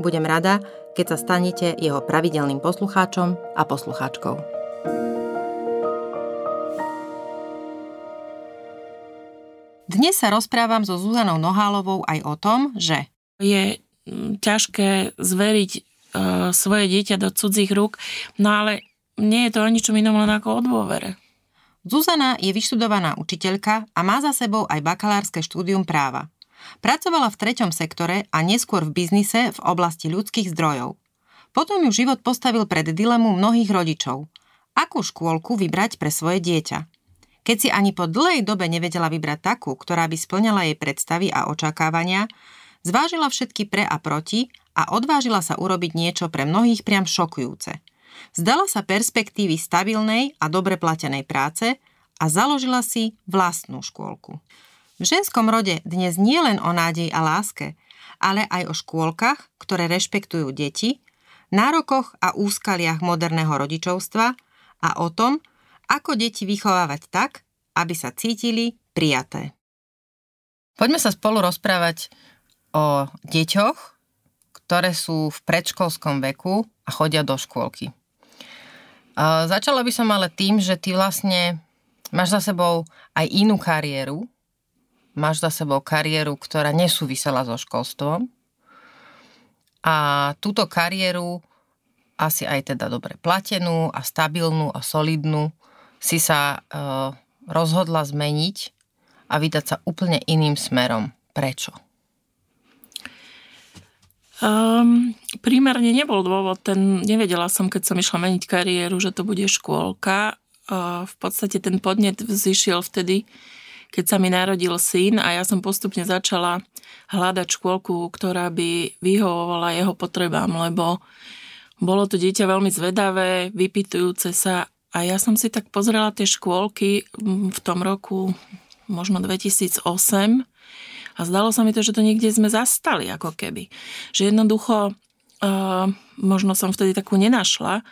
Budem rada, keď sa stanete jeho pravidelným poslucháčom a poslucháčkou. Dnes sa rozprávam so Zuzanou Nohálovou aj o tom, že je mm, ťažké zveriť e, svoje dieťa do cudzích rúk, no ale nie je to o ničom inom len ako o dôvere. Zuzana je vyštudovaná učiteľka a má za sebou aj bakalárske štúdium práva. Pracovala v treťom sektore a neskôr v biznise v oblasti ľudských zdrojov. Potom ju život postavil pred dilemu mnohých rodičov. Akú škôlku vybrať pre svoje dieťa? Keď si ani po dlhej dobe nevedela vybrať takú, ktorá by splňala jej predstavy a očakávania, zvážila všetky pre a proti a odvážila sa urobiť niečo pre mnohých priam šokujúce. Zdala sa perspektívy stabilnej a dobre platenej práce a založila si vlastnú škôlku. V ženskom rode dnes nie len o nádej a láske, ale aj o škôlkach, ktoré rešpektujú deti, nárokoch a úskaliach moderného rodičovstva a o tom, ako deti vychovávať tak, aby sa cítili prijaté. Poďme sa spolu rozprávať o deťoch, ktoré sú v predškolskom veku a chodia do škôlky. Začala by som ale tým, že ty vlastne máš za sebou aj inú kariéru, máš za sebou kariéru, ktorá nesúvisela so školstvom a túto kariéru asi aj teda dobre platenú a stabilnú a solidnú si sa e, rozhodla zmeniť a vydať sa úplne iným smerom. Prečo? Um, primárne nebol dôvod, ten nevedela som, keď som išla meniť kariéru, že to bude škôlka. Uh, v podstate ten podnet vzýšiel vtedy, keď sa mi narodil syn a ja som postupne začala hľadať škôlku, ktorá by vyhovovala jeho potrebám, lebo bolo to dieťa veľmi zvedavé, vypitujúce sa a ja som si tak pozrela tie škôlky v tom roku možno 2008 a zdalo sa mi to, že to niekde sme zastali ako keby. Že jednoducho, možno som vtedy takú nenašla,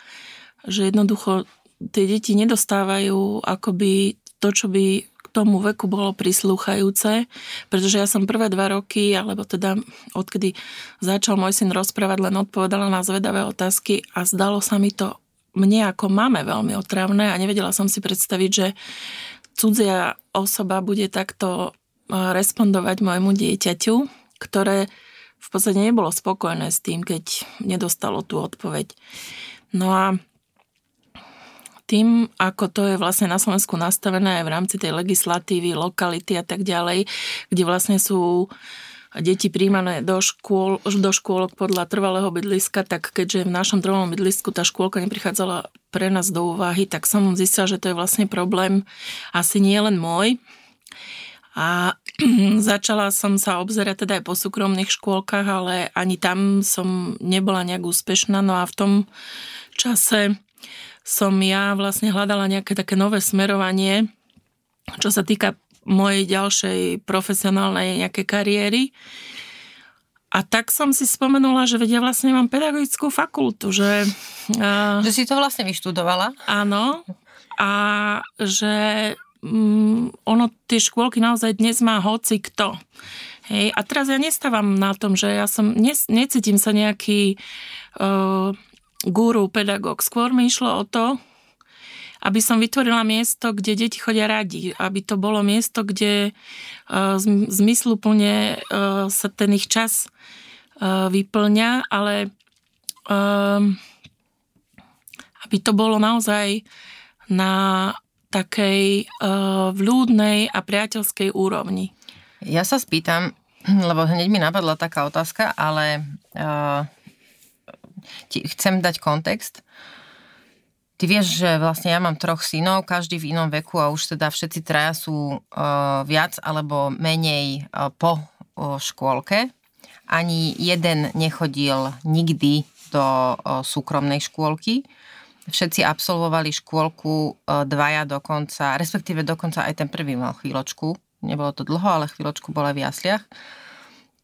že jednoducho tie deti nedostávajú akoby to, čo by tomu veku bolo prislúchajúce, pretože ja som prvé dva roky, alebo teda odkedy začal môj syn rozprávať, len odpovedala na zvedavé otázky a zdalo sa mi to mne ako máme veľmi otravné a nevedela som si predstaviť, že cudzia osoba bude takto respondovať môjmu dieťaťu, ktoré v podstate nebolo spokojné s tým, keď nedostalo tú odpoveď. No a tým, ako to je vlastne na Slovensku nastavené aj v rámci tej legislatívy, lokality a tak ďalej, kde vlastne sú deti príjmané do, škôl, do škôlok podľa trvalého bydliska, tak keďže v našom trvalom bydlisku tá škôlka neprichádzala pre nás do úvahy, tak som zistila, že to je vlastne problém asi nie len môj. A začala som sa obzerať teda aj po súkromných škôlkach, ale ani tam som nebola nejak úspešná. No a v tom čase som ja vlastne hľadala nejaké také nové smerovanie, čo sa týka mojej ďalšej profesionálnej nejakej kariéry. A tak som si spomenula, že vedia vlastne mám pedagogickú fakultu, že... Uh, že si to vlastne vyštudovala? Áno. A že um, ono, tie škôlky naozaj dnes má hoci kto. Hej, a teraz ja nestávam na tom, že ja som, ne, necítim sa nejaký uh, guru, pedagóg. Skôr mi išlo o to, aby som vytvorila miesto, kde deti chodia radi, aby to bolo miesto, kde uh, zmysluplne uh, sa ten ich čas uh, vyplňa, ale aby to bolo naozaj na takej vľúdnej a priateľskej úrovni. Ja sa spýtam, lebo hneď mi napadla taká otázka, ale uh, ti chcem dať kontext. Ty vieš, že vlastne ja mám troch synov, každý v inom veku a už teda všetci traja sú uh, viac alebo menej uh, po uh, škôlke. Ani jeden nechodil nikdy do uh, súkromnej škôlky. Všetci absolvovali škôlku uh, dvaja dokonca, respektíve dokonca aj ten prvý mal chvíľočku. Nebolo to dlho, ale chvíľočku bol v jasliach.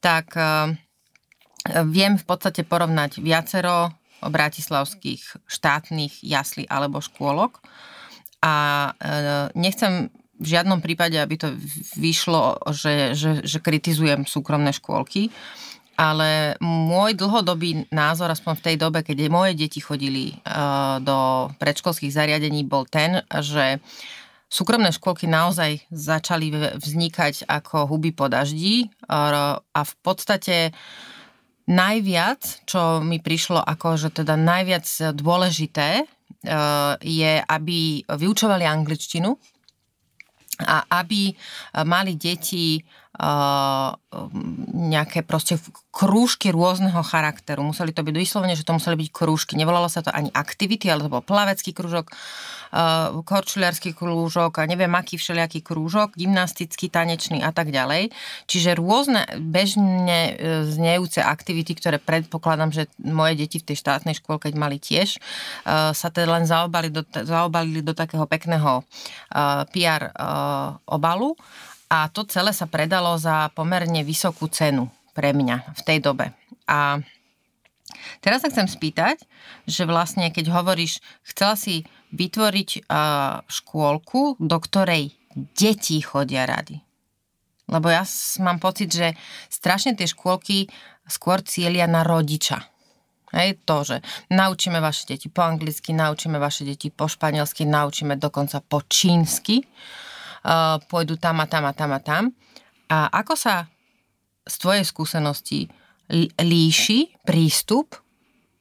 Tak uh, viem v podstate porovnať viacero bratislavských štátnych jaslí alebo škôlok. A e, nechcem v žiadnom prípade, aby to vyšlo, že, že, že kritizujem súkromné škôlky, ale môj dlhodobý názor, aspoň v tej dobe, keď moje deti chodili e, do predškolských zariadení, bol ten, že súkromné škôlky naozaj začali vznikať ako huby po daždi a v podstate Najviac, čo mi prišlo ako, že teda najviac dôležité, eh, je, aby vyučovali angličtinu a aby mali deti nejaké proste krúžky rôzneho charakteru. Museli to byť vyslovene, že to museli byť krúžky. Nevolalo sa to ani aktivity, ale to bol plavecký krúžok, uh, korčuliarský krúžok a neviem aký všelijaký krúžok, gymnastický, tanečný a tak ďalej. Čiže rôzne bežne e, znejúce aktivity, ktoré predpokladám, že moje deti v tej štátnej škôle, keď mali tiež, uh, sa teda len zaobalili do, zaobalili do takého pekného uh, PR uh, obalu a to celé sa predalo za pomerne vysokú cenu pre mňa v tej dobe. A teraz sa chcem spýtať, že vlastne keď hovoríš, chcela si vytvoriť škôlku, do ktorej deti chodia rady. Lebo ja mám pocit, že strašne tie škôlky skôr cieľia na rodiča. Hej, to, že naučíme vaše deti po anglicky, naučíme vaše deti po španielsky, naučíme dokonca po čínsky, uh, pôjdu tam a tam a tam a tam. A ako sa z tvojej skúsenosti líši prístup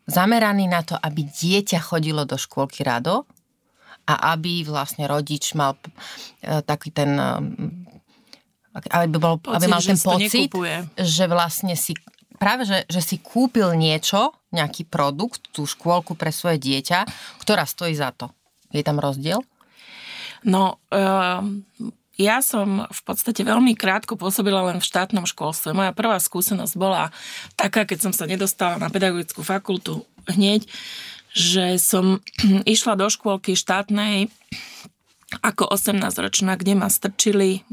zameraný na to, aby dieťa chodilo do škôlky rado a aby vlastne rodič mal e, taký ten e, aby, bol, pocit, aby mal ten pocit, že vlastne si práve, že, že si kúpil niečo, nejaký produkt, tú škôlku pre svoje dieťa, ktorá stojí za to. Je tam rozdiel? No, uh, ja som v podstate veľmi krátko pôsobila len v štátnom školstve. Moja prvá skúsenosť bola taká, keď som sa nedostala na pedagogickú fakultu hneď, že som išla do škôlky štátnej ako 18-ročná, kde ma strčili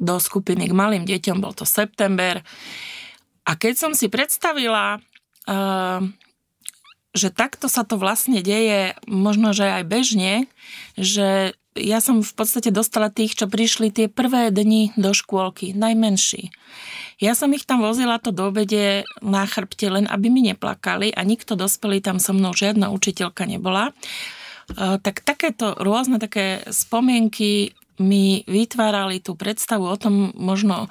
do skupiny k malým deťom, bol to september. A keď som si predstavila, že takto sa to vlastne deje, možno, že aj bežne, že ja som v podstate dostala tých, čo prišli tie prvé dni do škôlky, najmenší. Ja som ich tam vozila to do obede na chrbte, len aby mi neplakali a nikto dospelý tam so mnou, žiadna učiteľka nebola. E, tak takéto rôzne také spomienky mi vytvárali tú predstavu o tom možno,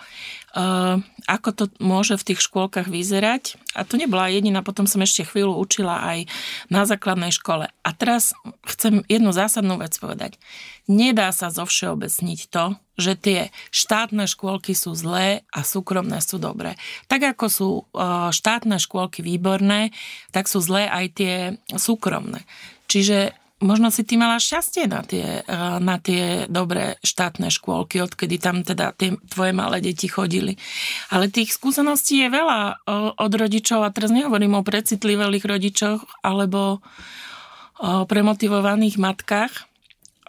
ako to môže v tých škôlkach vyzerať. A to nebola jediná, potom som ešte chvíľu učila aj na základnej škole. A teraz chcem jednu zásadnú vec povedať. Nedá sa zovšeobecniť to, že tie štátne škôlky sú zlé a súkromné sú dobré. Tak ako sú uh, štátne škôlky výborné, tak sú zlé aj tie súkromné. Čiže možno si ty mala šťastie na tie, eh, na tie dobré štátne škôlky, odkedy tam teda tie tvoje malé deti chodili. Ale tých skúseností je veľa eh, od rodičov, a teraz nehovorím o precitlivelých rodičoch alebo o premotivovaných matkách,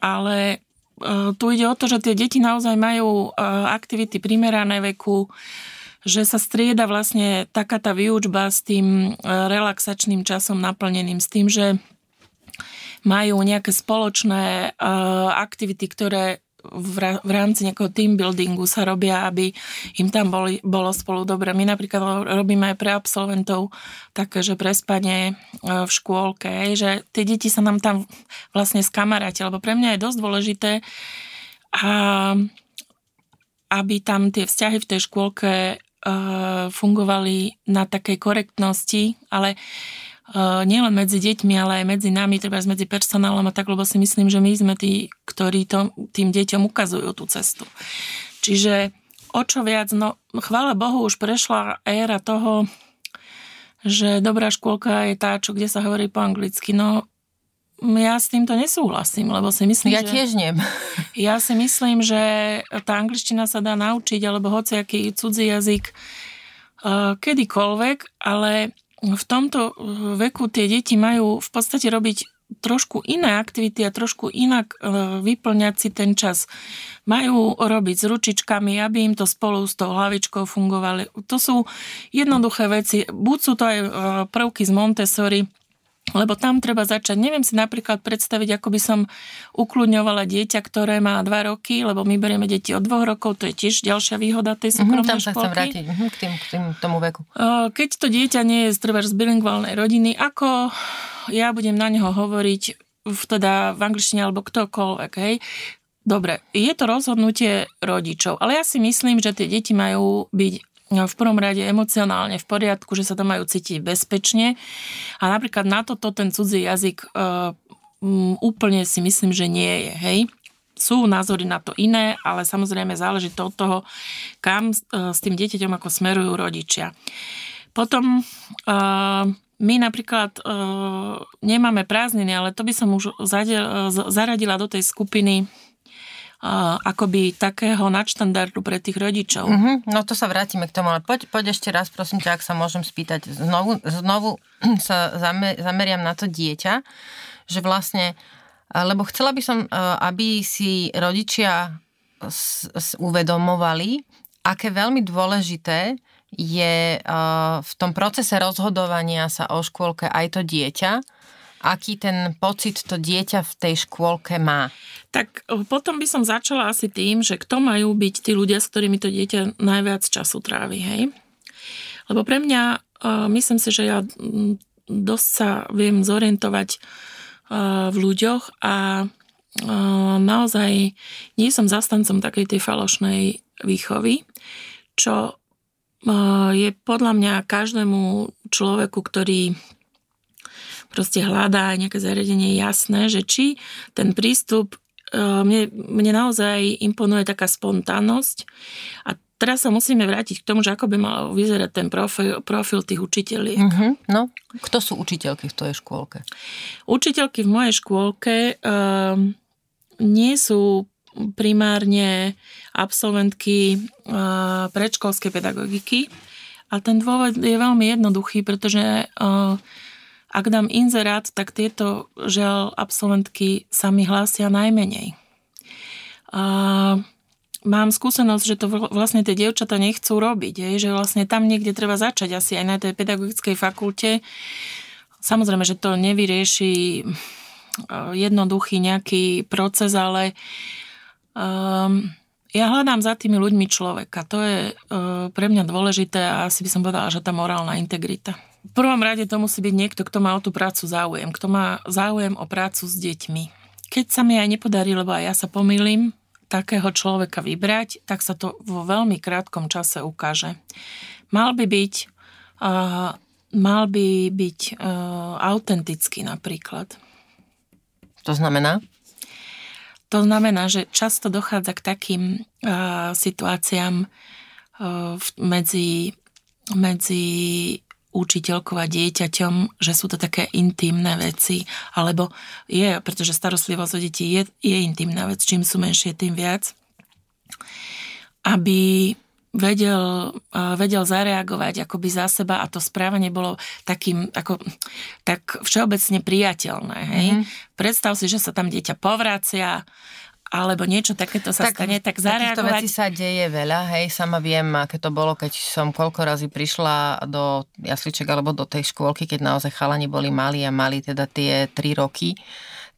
ale eh, tu ide o to, že tie deti naozaj majú aktivity primerané veku, že sa strieda vlastne taká tá výučba s tým relaxačným časom naplneným, s tým, že majú nejaké spoločné uh, aktivity, ktoré v, rámci nejakého team buildingu sa robia, aby im tam boli, bolo spolu dobre. My napríklad robíme aj pre absolventov také, že prespanie uh, v škôlke, že tie deti sa nám tam vlastne skamaráti, lebo pre mňa je dosť dôležité, aby tam tie vzťahy v tej škôlke uh, fungovali na takej korektnosti, ale nielen medzi deťmi, ale aj medzi nami, treba medzi personálom a tak, lebo si myslím, že my sme tí, ktorí to, tým deťom ukazujú tú cestu. Čiže o čo viac, no chvála Bohu, už prešla éra toho, že dobrá škôlka je tá, čo kde sa hovorí po anglicky. No ja s týmto nesúhlasím, lebo si myslím, ja že... tiež nie. Ja si myslím, že tá angličtina sa dá naučiť, alebo hociaký cudzí jazyk uh, kedykoľvek, ale v tomto veku tie deti majú v podstate robiť trošku iné aktivity a trošku inak uh, vyplňať si ten čas. Majú robiť s ručičkami, aby im to spolu s tou hlavičkou fungovali. To sú jednoduché veci. Buď sú to aj uh, prvky z Montessori, lebo tam treba začať. Neviem si napríklad predstaviť, ako by som ukludňovala dieťa, ktoré má 2 roky, lebo my berieme deti od 2 rokov, to je tiež ďalšia výhoda tej mhm, súkromnej mm-hmm, tam sa chcem vrátiť mm-hmm, k, tým, k tým, tomu veku. Keď to dieťa nie je z z bilingválnej rodiny, ako ja budem na neho hovoriť v, teda v angličtine alebo ktokoľvek, hej, Dobre, je to rozhodnutie rodičov, ale ja si myslím, že tie deti majú byť v prvom rade emocionálne v poriadku, že sa tam majú cítiť bezpečne. A napríklad na toto ten cudzí jazyk um, úplne si myslím, že nie je. Hej? Sú názory na to iné, ale samozrejme záleží to od toho, kam uh, s tým dieťaťom ako smerujú rodičia. Potom uh, my napríklad nemáme prázdniny, ale to by som už zaradila do tej skupiny akoby takého nadštandardu pre tých rodičov. Uh-huh. No to sa vrátime k tomu, ale poď, poď ešte raz, prosím ťa, ak sa môžem spýtať. Znovu, znovu sa zameriam na to dieťa, že vlastne, lebo chcela by som, aby si rodičia uvedomovali, aké veľmi dôležité je v tom procese rozhodovania sa o škôlke aj to dieťa, aký ten pocit to dieťa v tej škôlke má? Tak potom by som začala asi tým, že kto majú byť tí ľudia, s ktorými to dieťa najviac času trávi, hej? Lebo pre mňa, myslím si, že ja dosť sa viem zorientovať v ľuďoch a naozaj nie som zastancom takej tej falošnej výchovy, čo je podľa mňa každému človeku, ktorý proste hľadá nejaké zariadenie jasné, že či ten prístup e, mne, mne naozaj imponuje taká spontánnosť a teraz sa musíme vrátiť k tomu, že ako by mal vyzerať ten profil, profil tých učiteľiek. Mm-hmm. No, kto sú učiteľky v tvojej škôlke? Učiteľky v mojej škôlke um, nie sú primárne absolventky uh, predškolskej pedagogiky a ten dôvod je veľmi jednoduchý, pretože uh, ak dám inzerát, tak tieto žiaľ absolventky sa mi hlásia najmenej. A mám skúsenosť, že to vlastne tie dievčatá nechcú robiť, je, že vlastne tam niekde treba začať asi aj na tej pedagogickej fakulte. Samozrejme, že to nevyrieši jednoduchý nejaký proces, ale um, ja hľadám za tými ľuďmi človeka. To je uh, pre mňa dôležité a asi by som povedala, že tá morálna integrita. V prvom rade to musí byť niekto, kto má o tú prácu záujem, kto má záujem o prácu s deťmi. Keď sa mi aj nepodarí, lebo aj ja sa pomýlim, takého človeka vybrať, tak sa to vo veľmi krátkom čase ukáže. Mal by byť, uh, mal by byť uh, autentický napríklad. To znamená? To znamená, že často dochádza k takým uh, situáciám uh, medzi, medzi učiteľkou a dieťaťom, že sú to také intimné veci, alebo je, pretože starostlivosť o deti je, je intimná vec, čím sú menšie, tým viac, aby vedel, vedel zareagovať akoby za seba a to správanie bolo takým, ako, tak všeobecne priateľné. Hej? Mm-hmm. Predstav si, že sa tam dieťa povracia, alebo niečo takéto sa tak, stane, tak zareagovať. veci sa deje veľa, hej, sama viem, aké to bolo, keď som koľko razy prišla do jasliček alebo do tej škôlky, keď naozaj chalani boli malí a mali teda tie 3 roky.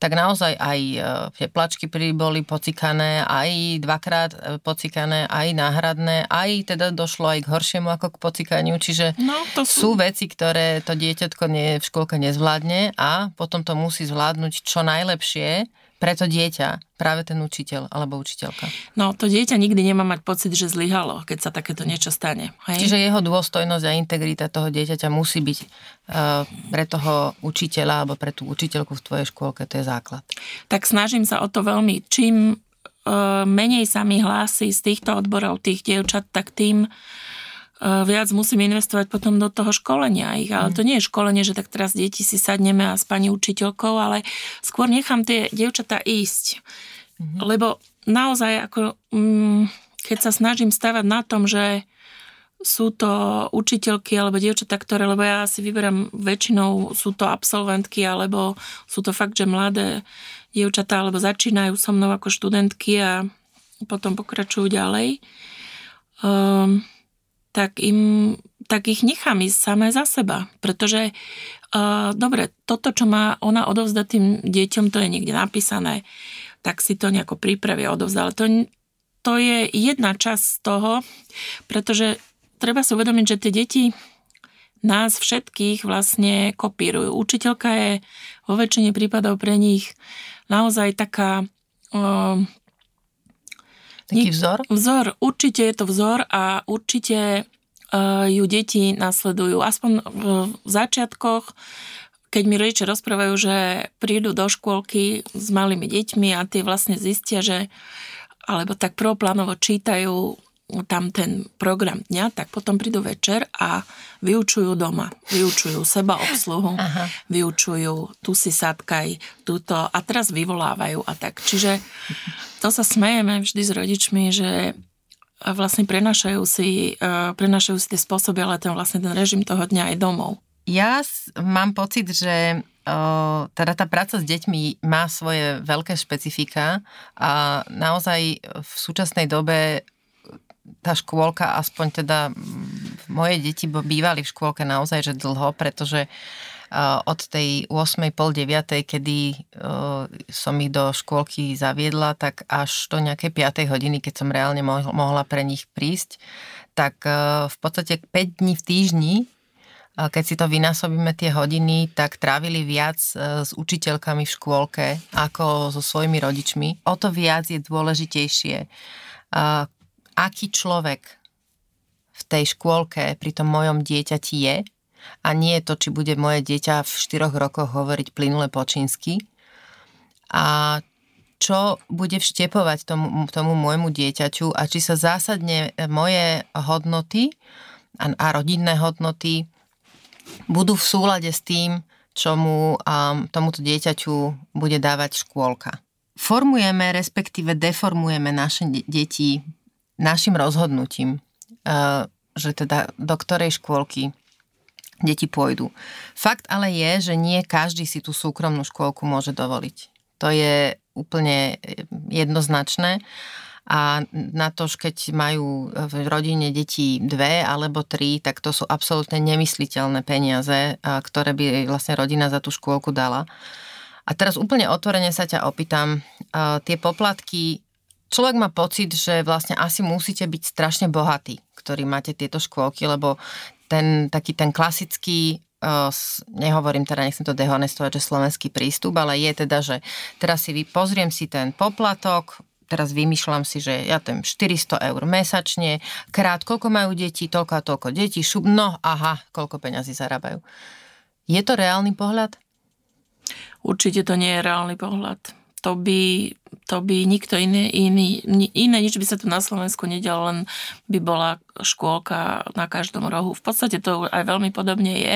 Tak naozaj aj e, tie plačky boli pocikané, aj dvakrát e, pocikané, aj náhradné, aj teda došlo aj k horšiemu ako k pocikaniu, čiže no, to sú... sú veci, ktoré to dieťatko nie, v škôlke nezvládne a potom to musí zvládnuť čo najlepšie pre to dieťa práve ten učiteľ alebo učiteľka? No, to dieťa nikdy nemá mať pocit, že zlyhalo, keď sa takéto niečo stane. Hej? Čiže jeho dôstojnosť a integrita toho dieťaťa musí byť uh, pre toho učiteľa alebo pre tú učiteľku v tvojej škôlke, to je základ. Tak snažím sa o to veľmi. Čím uh, menej sa mi hlási z týchto odborov tých dievčat, tak tým E, viac musím investovať potom do toho školenia ich. Ale mhm. to nie je školenie, že tak teraz deti si sadneme a s pani učiteľkou, ale skôr nechám tie dievčatá ísť. Mm-hmm. Lebo naozaj, ako, mm, keď sa snažím stavať na tom, že sú to učiteľky alebo dievčatá, ktoré, lebo ja si vyberám väčšinou, sú to absolventky alebo sú to fakt, že mladé dievčatá alebo začínajú so mnou ako študentky a potom pokračujú ďalej. Um, tak, im, tak ich nechám ísť samé za seba. Pretože, uh, dobre, toto, čo má ona odovzdať tým deťom, to je niekde napísané, tak si to nejako pripravia odovzdať. Ale to, to je jedna časť z toho, pretože treba si uvedomiť, že tie deti nás všetkých vlastne kopírujú. Učiteľka je vo väčšine prípadov pre nich naozaj taká taký vzor? Vzor, určite je to vzor a určite uh, ju deti nasledujú. Aspoň v začiatkoch, keď mi rodičia rozprávajú, že prídu do škôlky s malými deťmi a tie vlastne zistia, že alebo tak proplánovo čítajú tam ten program dňa, tak potom prídu večer a vyučujú doma. Vyučujú seba obsluhu, Aha. vyučujú tu si sadkaj, túto a teraz vyvolávajú a tak. Čiže to sa smejeme vždy s rodičmi, že vlastne prenašajú si, e, prenašajú si tie spôsoby, ale ten vlastne ten režim toho dňa aj domov. Ja mám pocit, že teda tá práca s deťmi má svoje veľké špecifika a naozaj v súčasnej dobe tá škôlka, aspoň teda moje deti bývali v škôlke naozaj že dlho, pretože od tej 8. pol 9. kedy som ich do škôlky zaviedla, tak až do nejakej 5. hodiny, keď som reálne mohla pre nich prísť, tak v podstate 5 dní v týždni keď si to vynásobíme tie hodiny, tak trávili viac s učiteľkami v škôlke ako so svojimi rodičmi. O to viac je dôležitejšie aký človek v tej škôlke pri tom mojom dieťati je a nie je to, či bude moje dieťa v 4 rokoch hovoriť plynule po čínsky a čo bude vštepovať tomu, tomu môjmu dieťaťu a či sa zásadne moje hodnoty a, a rodinné hodnoty budú v súlade s tým, čo mu um, tomuto dieťaťu bude dávať škôlka. Formujeme, respektíve deformujeme naše deti našim rozhodnutím, eh, že teda do ktorej škôlky deti pôjdu. Fakt ale je, že nie každý si tú súkromnú škôlku môže dovoliť. To je úplne jednoznačné a na to, keď majú v rodine deti dve alebo tri, tak to sú absolútne nemysliteľné peniaze, ktoré by vlastne rodina za tú škôlku dala. A teraz úplne otvorene sa ťa opýtam, tie poplatky človek má pocit, že vlastne asi musíte byť strašne bohatí, ktorí máte tieto škôlky, lebo ten taký ten klasický nehovorím teda, nechcem to dehonestovať, že slovenský prístup, ale je teda, že teraz si pozriem si ten poplatok, teraz vymýšľam si, že ja tam 400 eur mesačne, krát koľko majú deti, toľko a toľko detí, šup, no aha, koľko peňazí zarábajú. Je to reálny pohľad? Určite to nie je reálny pohľad to by, to by nikto iný, iný, iné nič by sa tu na Slovensku nedialo, len by bola škôlka na každom rohu. V podstate to aj veľmi podobne je.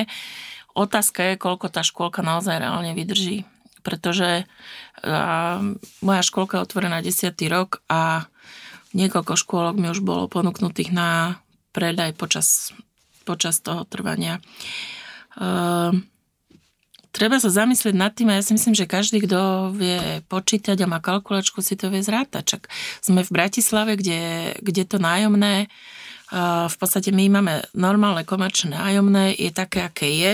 Otázka je, koľko tá škôlka naozaj reálne vydrží. Pretože a, moja škôlka je otvorená 10. rok a niekoľko škôlok mi už bolo ponúknutých na predaj počas, počas toho trvania. A, treba sa zamyslieť nad tým a ja si myslím, že každý, kto vie počítať a má kalkulačku, si to vie zrátať. Čak sme v Bratislave, kde, kde to nájomné v podstate my máme normálne komerčné nájomné, je také, aké je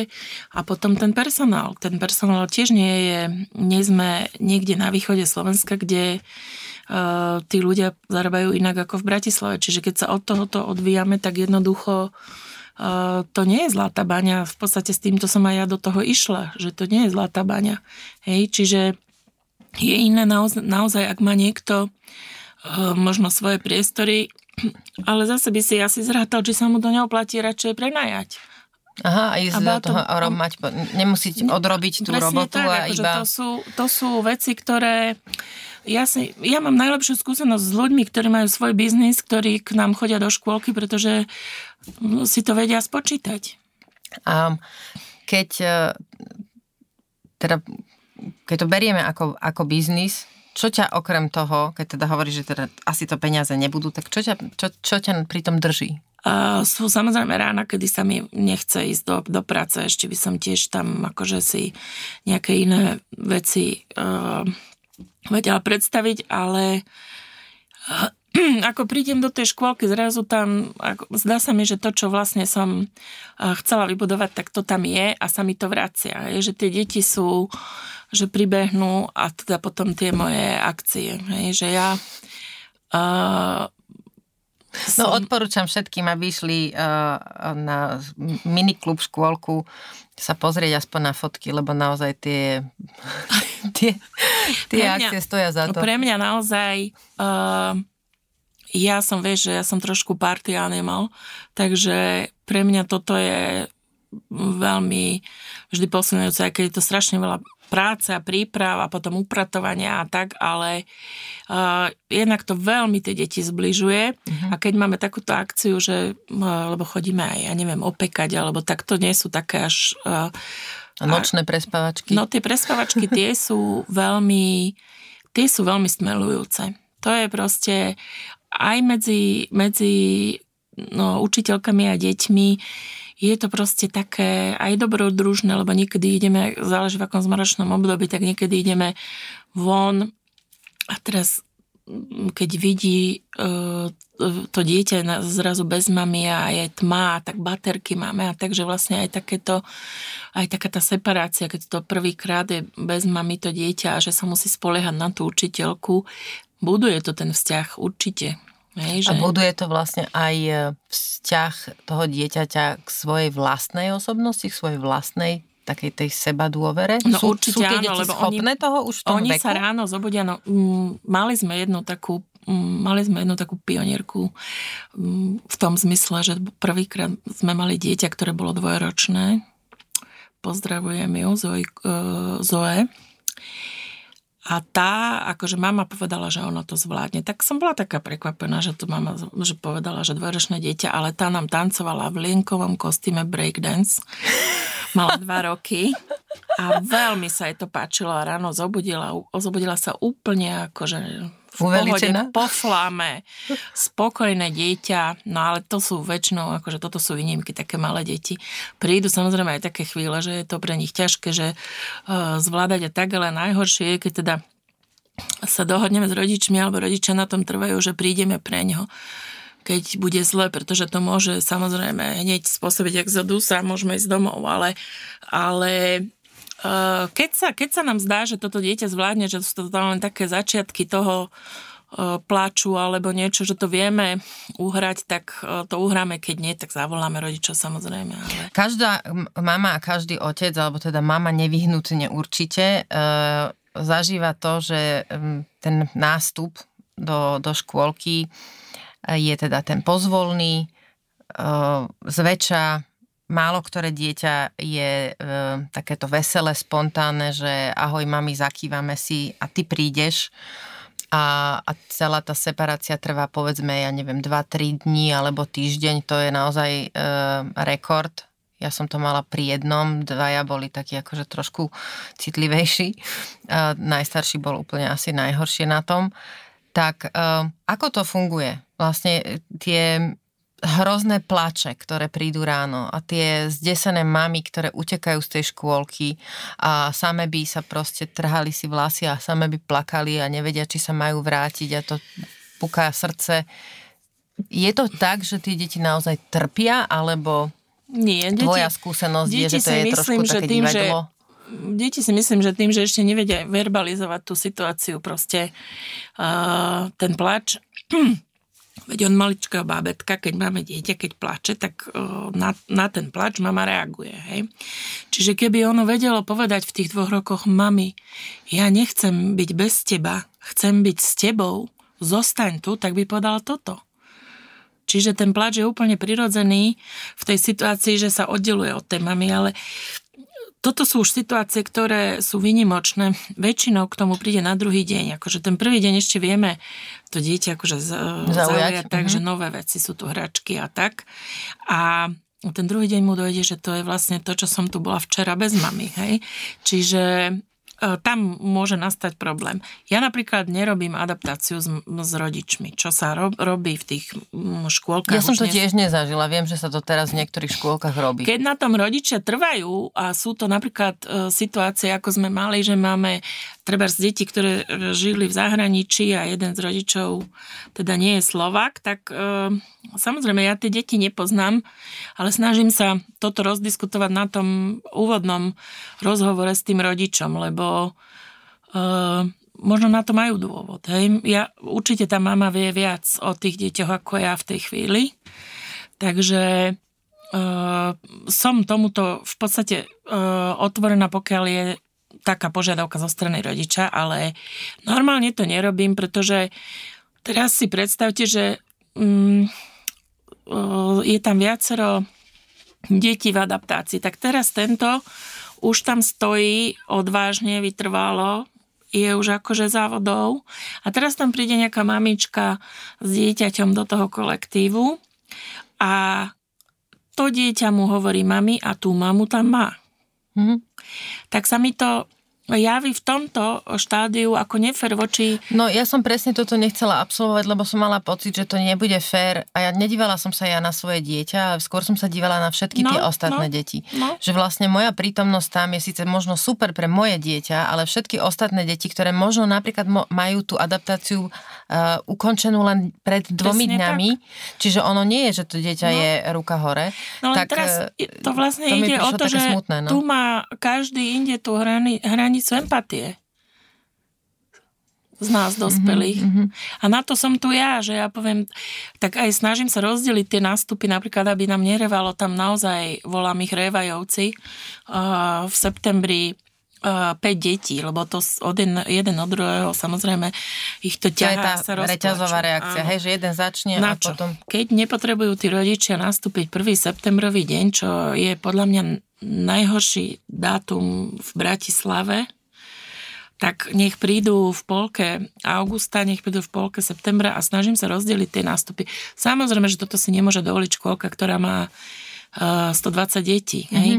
a potom ten personál. Ten personál tiež nie je, nie sme niekde na východe Slovenska, kde uh, tí ľudia zarábajú inak ako v Bratislave. Čiže keď sa od tohoto odvíjame, tak jednoducho uh, to nie je zlatá baňa. V podstate s týmto som aj ja do toho išla, že to nie je zlatá baňa. Hej, čiže je iné naozaj, naozaj ak má niekto uh, možno svoje priestory, ale zase by si asi zrátal, či sa mu to neoplatí radšej prenajať. Aha, a ísť do toho to, mať, nemusíť odrobiť tú robotu tak, a akože iba... To sú, to sú veci, ktoré... Ja, si, ja mám najlepšiu skúsenosť s ľuďmi, ktorí majú svoj biznis, ktorí k nám chodia do škôlky, pretože si to vedia spočítať. A keď e, teda, keď to berieme ako, ako biznis, čo ťa okrem toho, keď teda hovoríš, že teda asi to peniaze nebudú, tak čo ťa, čo, čo ťa pri tom drží? Uh, sú samozrejme rána, kedy sa mi nechce ísť do, do práce, ešte by som tiež tam akože si nejaké iné veci uh, vedela predstaviť, ale uh, ako prídem do tej škôlky, zrazu tam, ako, zdá sa mi, že to, čo vlastne som uh, chcela vybudovať, tak to tam je a sa mi to vracia. Je, že tie deti sú, že pribehnú a teda potom tie moje akcie. Je, že ja uh, No, odporúčam všetkým, aby išli uh, na miniklub škôlku sa pozrieť aspoň na fotky, lebo naozaj tie, tie, tie mňa, akcie stoja za to. Pre mňa naozaj uh, ja som, vieš, že ja som trošku party animal, takže pre mňa toto je veľmi vždy posunujúce, keď je to strašne veľa práce a príprav a potom upratovania a tak, ale uh, jednak to veľmi tie deti zbližuje uh-huh. a keď máme takúto akciu, že uh, lebo chodíme aj, ja neviem, opekať, alebo tak to nie sú také až... Uh, a nočné prespavačky? No tie prespavačky tie sú veľmi tie sú veľmi smelujúce. To je proste aj medzi, medzi no, učiteľkami a deťmi je to proste také aj dobrodružné, lebo niekedy ideme, záleží v akom zmaračnom období, tak niekedy ideme von a teraz keď vidí uh, to dieťa zrazu bez mamy a je tma, tak baterky máme a takže vlastne aj takéto, aj taká tá separácia, keď to prvýkrát je bez mamy to dieťa a že sa musí spoliehať na tú učiteľku, buduje to ten vzťah určite. Hej, že... A buduje to vlastne aj e, vzťah toho dieťaťa k svojej vlastnej osobnosti, k svojej vlastnej takej tej seba dôvere? No sú, určite sú tie áno, lebo schopné oni, toho už v tom Oni veku? sa ráno zobudia, no, m, mali sme jednu takú mali sme jednu takú pionierku v tom zmysle, že prvýkrát sme mali dieťa, ktoré bolo dvojročné. Pozdravujem ju, Zoe. Zoe a tá, akože mama povedala, že ona to zvládne. Tak som bola taká prekvapená, že to mama že povedala, že dvojročné dieťa, ale tá nám tancovala v lienkovom kostýme breakdance. Mala dva roky a veľmi sa jej to páčilo a ráno zobudila, zobudila sa úplne akože v pohode, po flame, spokojné dieťa, no ale to sú väčšinou, akože toto sú výnimky, také malé deti. Prídu samozrejme aj také chvíle, že je to pre nich ťažké, že uh, zvládať a tak, ale najhoršie je, keď teda sa dohodneme s rodičmi, alebo rodičia na tom trvajú, že prídeme pre ňo keď bude zle, pretože to môže samozrejme hneď spôsobiť exodus a môžeme ísť domov, ale, ale keď sa, keď sa nám zdá, že toto dieťa zvládne, že sú to len také začiatky toho eh, pláču alebo niečo, že to vieme uhrať, tak eh, to uhráme, keď nie, tak zavoláme rodičov samozrejme. Ale... Každá mama a každý otec, alebo teda mama nevyhnutne určite, zažíva to, že mm, ten nástup do, do škôlky je teda ten pozvolný, zväčša málo ktoré dieťa je e, takéto veselé, spontánne, že ahoj mami, zakývame si a ty prídeš a, a celá tá separácia trvá povedzme, ja neviem, 2-3 dní alebo týždeň, to je naozaj e, rekord. Ja som to mala pri jednom, dvaja boli takí akože trošku citlivejší. E, najstarší bol úplne asi najhoršie na tom. Tak e, ako to funguje? Vlastne tie hrozné plače, ktoré prídu ráno a tie zdesené mamy, ktoré utekajú z tej škôlky a same by sa proste trhali si vlasy a same by plakali a nevedia, či sa majú vrátiť a to puká srdce. Je to tak, že tie deti naozaj trpia, alebo Nie, deti, tvoja skúsenosť je, že to je myslím, trošku že také tým, divadlo? Že deti si myslím, že tým, že ešte nevedia verbalizovať tú situáciu, proste uh, ten plač Veď on maličkého bábetka, keď máme dieťa, keď plače, tak na, na ten plač mama reaguje. Hej? Čiže keby ono vedelo povedať v tých dvoch rokoch, mami, ja nechcem byť bez teba, chcem byť s tebou, zostaň tu, tak by povedal toto. Čiže ten plač je úplne prirodzený v tej situácii, že sa oddeluje od tej mamy, ale toto sú už situácie, ktoré sú vynimočné. Väčšinou k tomu príde na druhý deň. Akože ten prvý deň ešte vieme to dieťa akože zaujať, zaujať takže mm-hmm. nové veci sú tu hračky a tak. A ten druhý deň mu dojde, že to je vlastne to, čo som tu bola včera bez mamy. Hej? Čiže tam môže nastať problém. Ja napríklad nerobím adaptáciu s, s rodičmi, čo sa ro, robí v tých škôlkach. Ja som to tiež nezažila, viem, že sa to teraz v niektorých škôlkach robí. Keď na tom rodičia trvajú a sú to napríklad e, situácie, ako sme mali, že máme treba z deti, ktoré e, žili v zahraničí a jeden z rodičov teda nie je Slovak, tak e, samozrejme ja tie deti nepoznám, ale snažím sa toto rozdiskutovať na tom úvodnom rozhovore s tým rodičom, lebo e, možno na to majú dôvod. Hej. Ja, určite tá mama vie viac o tých deťoch ako ja v tej chvíli. Takže Uh, som tomuto v podstate uh, otvorená, pokiaľ je taká požiadavka zo strany rodiča, ale normálne to nerobím, pretože teraz si predstavte, že mm, je tam viacero detí v adaptácii. Tak teraz tento už tam stojí odvážne, vytrvalo, je už akože závodov a teraz tam príde nejaká mamička s dieťaťom do toho kolektívu a to dieťa mu hovorí mami a tú mamu tam má. Mm-hmm. Tak sa mi to javí v tomto štádiu ako nefer voči... No ja som presne toto nechcela absolvovať, lebo som mala pocit, že to nebude fér a ja nedívala som sa ja na svoje dieťa, skôr som sa dívala na všetky no, tie ostatné no, deti. No. Že vlastne moja prítomnosť tam je síce možno super pre moje dieťa, ale všetky ostatné deti, ktoré možno napríklad majú tú adaptáciu uh, ukončenú len pred dvomi presne dňami, tak. čiže ono nie je, že to dieťa no. je ruka hore. No tak teraz e, to vlastne to ide o to, že smutné, no. tu má každý inde tú hrani, hrani hranicu empatie z nás dospelých. Mm-hmm. A na to som tu ja, že ja poviem, tak aj snažím sa rozdeliť tie nástupy, napríklad, aby nám nerevalo tam naozaj, volám ich revajovci, uh, v septembri 5 detí, lebo to od jeden, jeden od druhého samozrejme ich to ťahá to je tá reťazová reakcia, hej, že jeden začne na a čo? potom... Keď nepotrebujú tí rodičia nastúpiť 1. septembrový deň, čo je podľa mňa najhorší dátum v Bratislave, tak nech prídu v polke augusta, nech prídu v polke septembra a snažím sa rozdeliť tie nástupy. Samozrejme, že toto si nemôže dovoliť škôlka, ktorá má uh, 120 detí. Mm-hmm. Hej?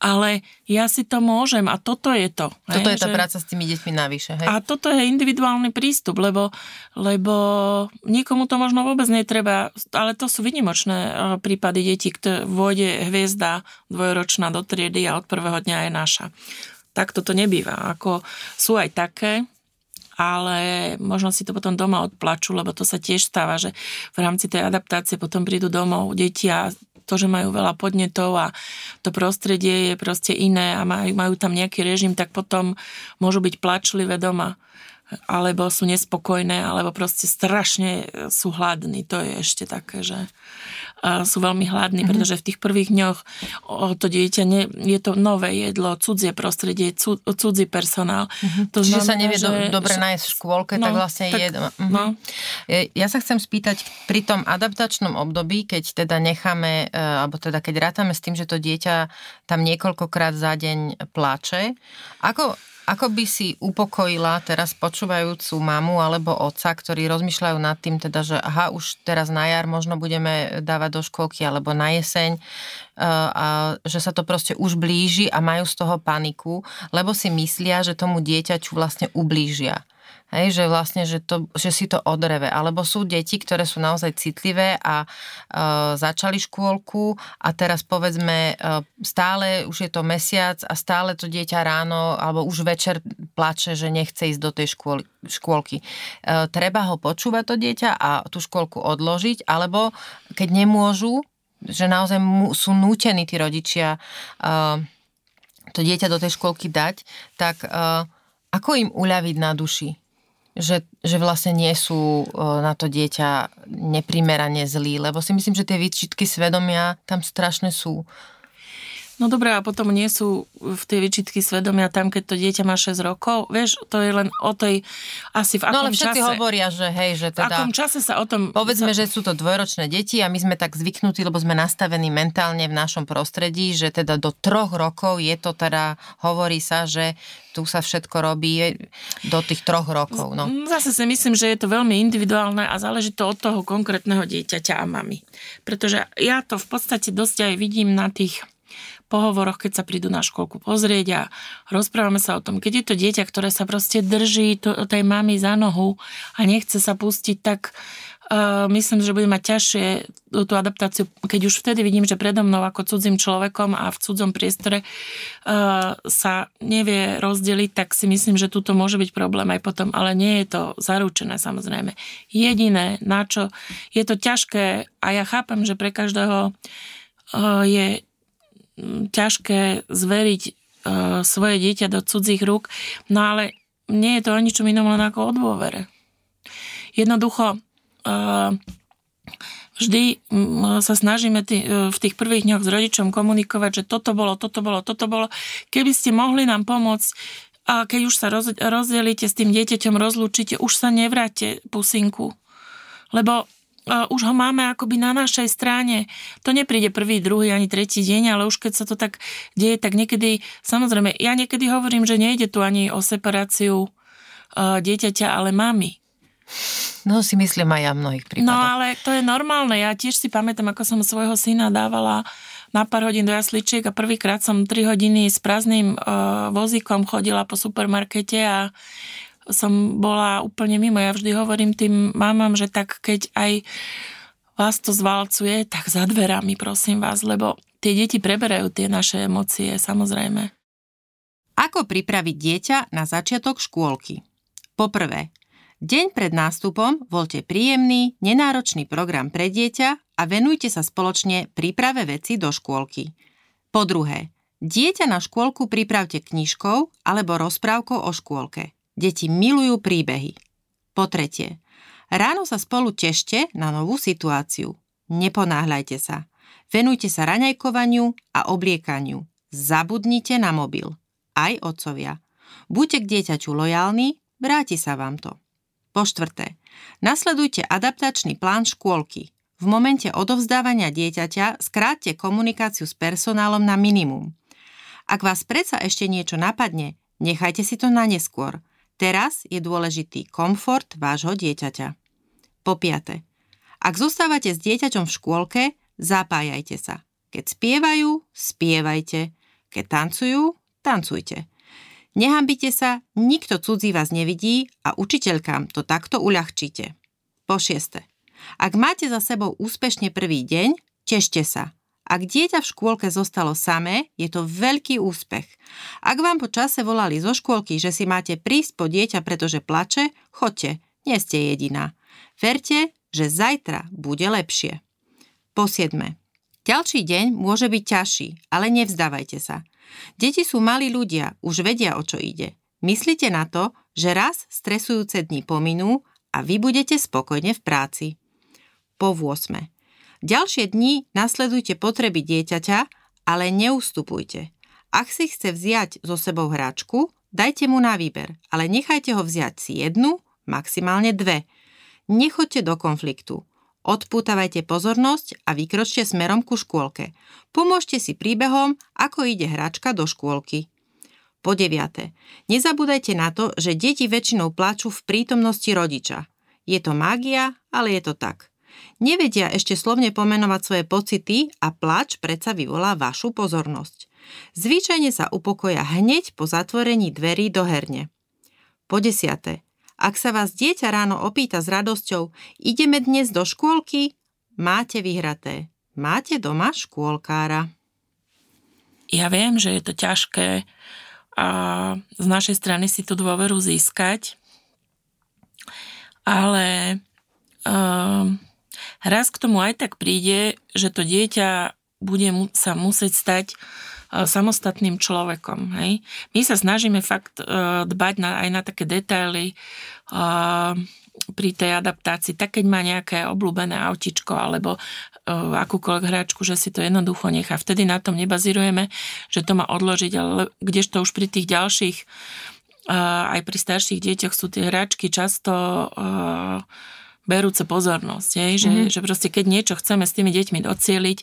Ale ja si to môžem a toto je to. Toto hej, je tá že... práca s tými deťmi navyše. Hej? A toto je individuálny prístup, lebo, lebo nikomu to možno vôbec netreba, ale to sú vynimočné prípady detí, ktoré vôjde hviezda dvojročná do triedy a od prvého dňa je naša tak toto nebýva. Ako sú aj také, ale možno si to potom doma odplačú, lebo to sa tiež stáva, že v rámci tej adaptácie potom prídu domov deti a to, že majú veľa podnetov a to prostredie je proste iné a majú, majú tam nejaký režim, tak potom môžu byť plačlivé doma alebo sú nespokojné, alebo proste strašne sú hladní. To je ešte také, že sú veľmi hladní, mm-hmm. pretože v tých prvých dňoch o to dieťa nie, je to nové jedlo, cudzie prostredie, cud, cudzí personál. Mm-hmm. To Čiže znamená, sa nevie že, do, dobre že, nájsť v škôlke, no, tak vlastne tak, je Mm-hmm. No. Ja sa chcem spýtať, pri tom adaptačnom období, keď teda necháme, e, alebo teda keď rátame s tým, že to dieťa tam niekoľkokrát za deň pláče, ako, ako by si upokojila teraz počúvajúcu mamu alebo otca, ktorí rozmýšľajú nad tým, teda, že aha, už teraz na jar možno budeme dávať do školky alebo na jeseň, eh, a že sa to proste už blíži a majú z toho paniku, lebo si myslia, že tomu dieťaťu vlastne ublížia. Hej, že vlastne, že, to, že si to odreve. Alebo sú deti, ktoré sú naozaj citlivé a e, začali škôlku a teraz povedzme e, stále, už je to mesiac a stále to dieťa ráno alebo už večer plače, že nechce ísť do tej škôl, škôlky. E, treba ho počúvať to dieťa a tú škôlku odložiť, alebo keď nemôžu, že naozaj mu, sú nútení tí rodičia e, to dieťa do tej škôlky dať, tak e, ako im uľaviť na duši? Že, že vlastne nie sú na to dieťa neprimerane zlí, lebo si myslím, že tie výčitky svedomia tam strašne sú. No dobré, a potom nie sú v tie vyčitky svedomia tam, keď to dieťa má 6 rokov. Vieš, to je len o tej, asi v akom No ale všetci čase, hovoria, že hej, že teda... V akom čase sa o tom... Povedzme, že sú to dvojročné deti a my sme tak zvyknutí, lebo sme nastavení mentálne v našom prostredí, že teda do troch rokov je to teda, hovorí sa, že tu sa všetko robí do tých troch rokov. No. Zase si myslím, že je to veľmi individuálne a záleží to od toho konkrétneho dieťaťa a mamy. Pretože ja to v podstate dosť aj vidím na tých pohovoroch, keď sa prídu na školku pozrieť a rozprávame sa o tom, keď je to dieťa, ktoré sa proste drží to, tej mamy za nohu a nechce sa pustiť, tak uh, myslím, že bude mať ťažšie tú adaptáciu, keď už vtedy vidím, že predo mnou ako cudzím človekom a v cudzom priestore uh, sa nevie rozdeliť, tak si myslím, že tuto môže byť problém aj potom, ale nie je to zaručené samozrejme. Jediné, na čo je to ťažké a ja chápem, že pre každého uh, je ťažké zveriť uh, svoje dieťa do cudzích rúk, no ale nie je to o ničom inom len ako o dôvere. Jednoducho uh, vždy sa snažíme e, v tých prvých dňoch s rodičom komunikovať, že toto bolo, toto bolo, toto bolo. Keby ste mohli nám pomôcť, a keď už sa roz, rozdelíte s tým dieťaťom, rozlúčite, už sa nevráte pusinku. Lebo už ho máme akoby na našej strane. To nepríde prvý, druhý ani tretí deň, ale už keď sa to tak deje, tak niekedy, samozrejme, ja niekedy hovorím, že nejde tu ani o separáciu dieťaťa, ale mami. No si myslím aj ja v mnohých prípadoch. No ale to je normálne. Ja tiež si pamätám, ako som svojho syna dávala na pár hodín do jasličiek a prvýkrát som 3 hodiny s prázdnym uh, vozíkom chodila po supermarkete a som bola úplne mimo. Ja vždy hovorím tým mamám, že tak keď aj vás to zvalcuje, tak za dverami, prosím vás, lebo tie deti preberajú tie naše emócie, samozrejme. Ako pripraviť dieťa na začiatok škôlky? Poprvé, deň pred nástupom voľte príjemný, nenáročný program pre dieťa a venujte sa spoločne príprave veci do škôlky. Po druhé, dieťa na škôlku pripravte knižkou alebo rozprávkou o škôlke. Deti milujú príbehy. Po tretie, ráno sa spolu tešte na novú situáciu. Neponáhľajte sa. Venujte sa raňajkovaniu a obliekaniu. Zabudnite na mobil. Aj otcovia. Buďte k dieťaťu lojálni, vráti sa vám to. Po štvrté, nasledujte adaptačný plán škôlky. V momente odovzdávania dieťaťa skrátte komunikáciu s personálom na minimum. Ak vás predsa ešte niečo napadne, nechajte si to na neskôr – Teraz je dôležitý komfort vášho dieťaťa. Po piate. Ak zostávate s dieťaťom v škôlke, zapájajte sa. Keď spievajú, spievajte. Keď tancujú, tancujte. Nehambite sa, nikto cudzí vás nevidí a učiteľkám to takto uľahčíte. Po šieste. Ak máte za sebou úspešne prvý deň, tešte sa. Ak dieťa v škôlke zostalo samé, je to veľký úspech. Ak vám po čase volali zo škôlky, že si máte prísť po dieťa, pretože plače, choďte, nie ste jediná. Verte, že zajtra bude lepšie. Po siedme. Ďalší deň môže byť ťažší, ale nevzdávajte sa. Deti sú malí ľudia, už vedia, o čo ide. Myslite na to, že raz stresujúce dni pominú a vy budete spokojne v práci. Po 8. Ďalšie dni nasledujte potreby dieťaťa, ale neustupujte. Ak si chce vziať so sebou hráčku, dajte mu na výber, ale nechajte ho vziať si jednu, maximálne dve. Nechoďte do konfliktu. Odpútavajte pozornosť a vykročte smerom ku škôlke. Pomôžte si príbehom, ako ide hračka do škôlky. Po deviate. Nezabúdajte na to, že deti väčšinou plačú v prítomnosti rodiča. Je to mágia, ale je to tak. Nevedia ešte slovne pomenovať svoje pocity a plač predsa vyvolá vašu pozornosť. Zvyčajne sa upokoja hneď po zatvorení dverí do herne. Po desiate. Ak sa vás dieťa ráno opýta s radosťou, ideme dnes do škôlky, máte vyhraté. Máte doma škôlkára. Ja viem, že je to ťažké a z našej strany si tú dôveru získať, ale uh, raz k tomu aj tak príde, že to dieťa bude sa musieť stať samostatným človekom. Hej. My sa snažíme fakt dbať na, aj na také detaily pri tej adaptácii, tak keď má nejaké obľúbené autičko alebo akúkoľvek hračku, že si to jednoducho nechá. Vtedy na tom nebazírujeme, že to má odložiť, ale kdežto už pri tých ďalších aj pri starších deťoch sú tie hračky často berúce pozornosť, hej, že, mm-hmm. že proste keď niečo chceme s tými deťmi docieliť,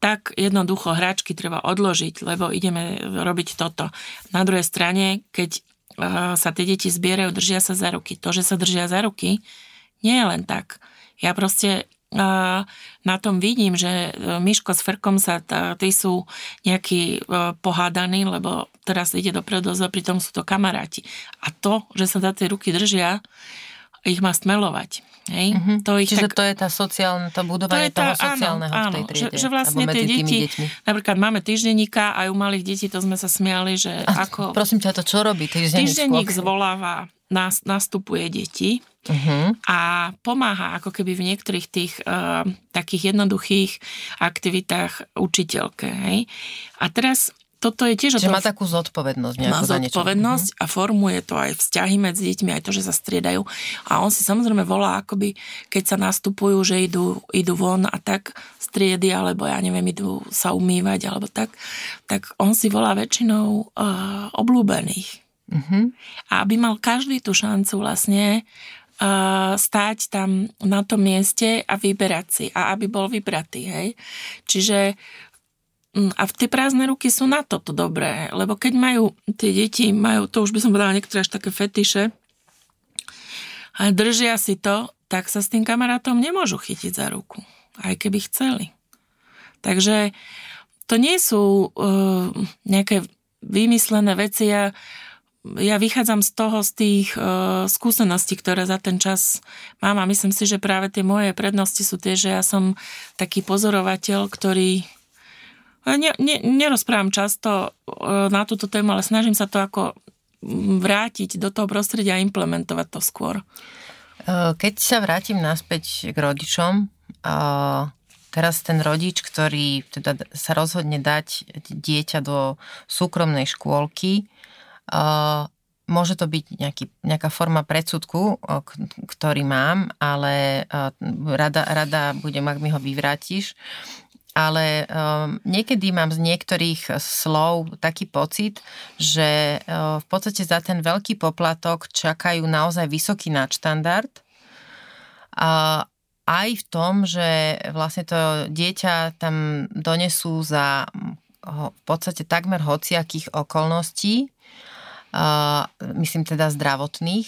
tak jednoducho hračky treba odložiť, lebo ideme robiť toto. Na druhej strane, keď uh, sa tie deti zbierajú, držia sa za ruky. To, že sa držia za ruky, nie je len tak. Ja proste uh, na tom vidím, že uh, Miško s Frkom sa, tí sú nejakí pohádaní, lebo teraz ide dopredu, pritom sú to kamaráti. A to, že sa za tie ruky držia, ich má stmelovať. Hej? Mm-hmm. To ich Čiže tak, to je tá sociálna, to budovanie to toho tá, sociálneho áno, v tej triede. Že, že vlastne tie deti, deťmi. napríklad máme týždenníka a u malých detí, to sme sa smiali, že a, ako... Prosím ťa, to čo robí týždenník? Týždenník zvoláva, nás, nastupuje deti uh-huh. a pomáha ako keby v niektorých tých uh, takých jednoduchých aktivitách učiteľke. Hej? A teraz toto je tiež... Čiže má takú zodpovednosť Má zodpovednosť a formuje to aj vzťahy medzi deťmi, aj to, že sa striedajú. A on si samozrejme volá, akoby, keď sa nastupujú, že idú, idú von a tak striedy, alebo ja neviem, idú sa umývať, alebo tak, tak on si volá väčšinou uh, oblúbených. Uh-huh. A aby mal každý tú šancu vlastne uh, stáť tam na tom mieste a vyberať si a aby bol vybratý. Hej? Čiže a tie prázdne ruky sú na toto dobré, lebo keď majú, tie deti majú, to už by som povedala niektoré až také fetiše, a držia si to, tak sa s tým kamarátom nemôžu chytiť za ruku, aj keby chceli. Takže to nie sú uh, nejaké vymyslené veci. Ja, ja vychádzam z toho, z tých uh, skúseností, ktoré za ten čas mám a myslím si, že práve tie moje prednosti sú tie, že ja som taký pozorovateľ, ktorý Ne, ne, nerozprávam často e, na túto tému, ale snažím sa to ako vrátiť do toho prostredia a implementovať to skôr. E, keď sa vrátim naspäť k rodičom, e, teraz ten rodič, ktorý teda sa rozhodne dať dieťa do súkromnej škôlky, môže to byť nejaký, nejaká forma predsudku, ktorý mám, ale rada, rada budem, ak mi ho vyvrátiš ale um, niekedy mám z niektorých slov taký pocit, že uh, v podstate za ten veľký poplatok čakajú naozaj vysoký nadštandard. A aj v tom, že vlastne to dieťa tam donesú za v podstate takmer hociakých okolností, uh, myslím teda zdravotných,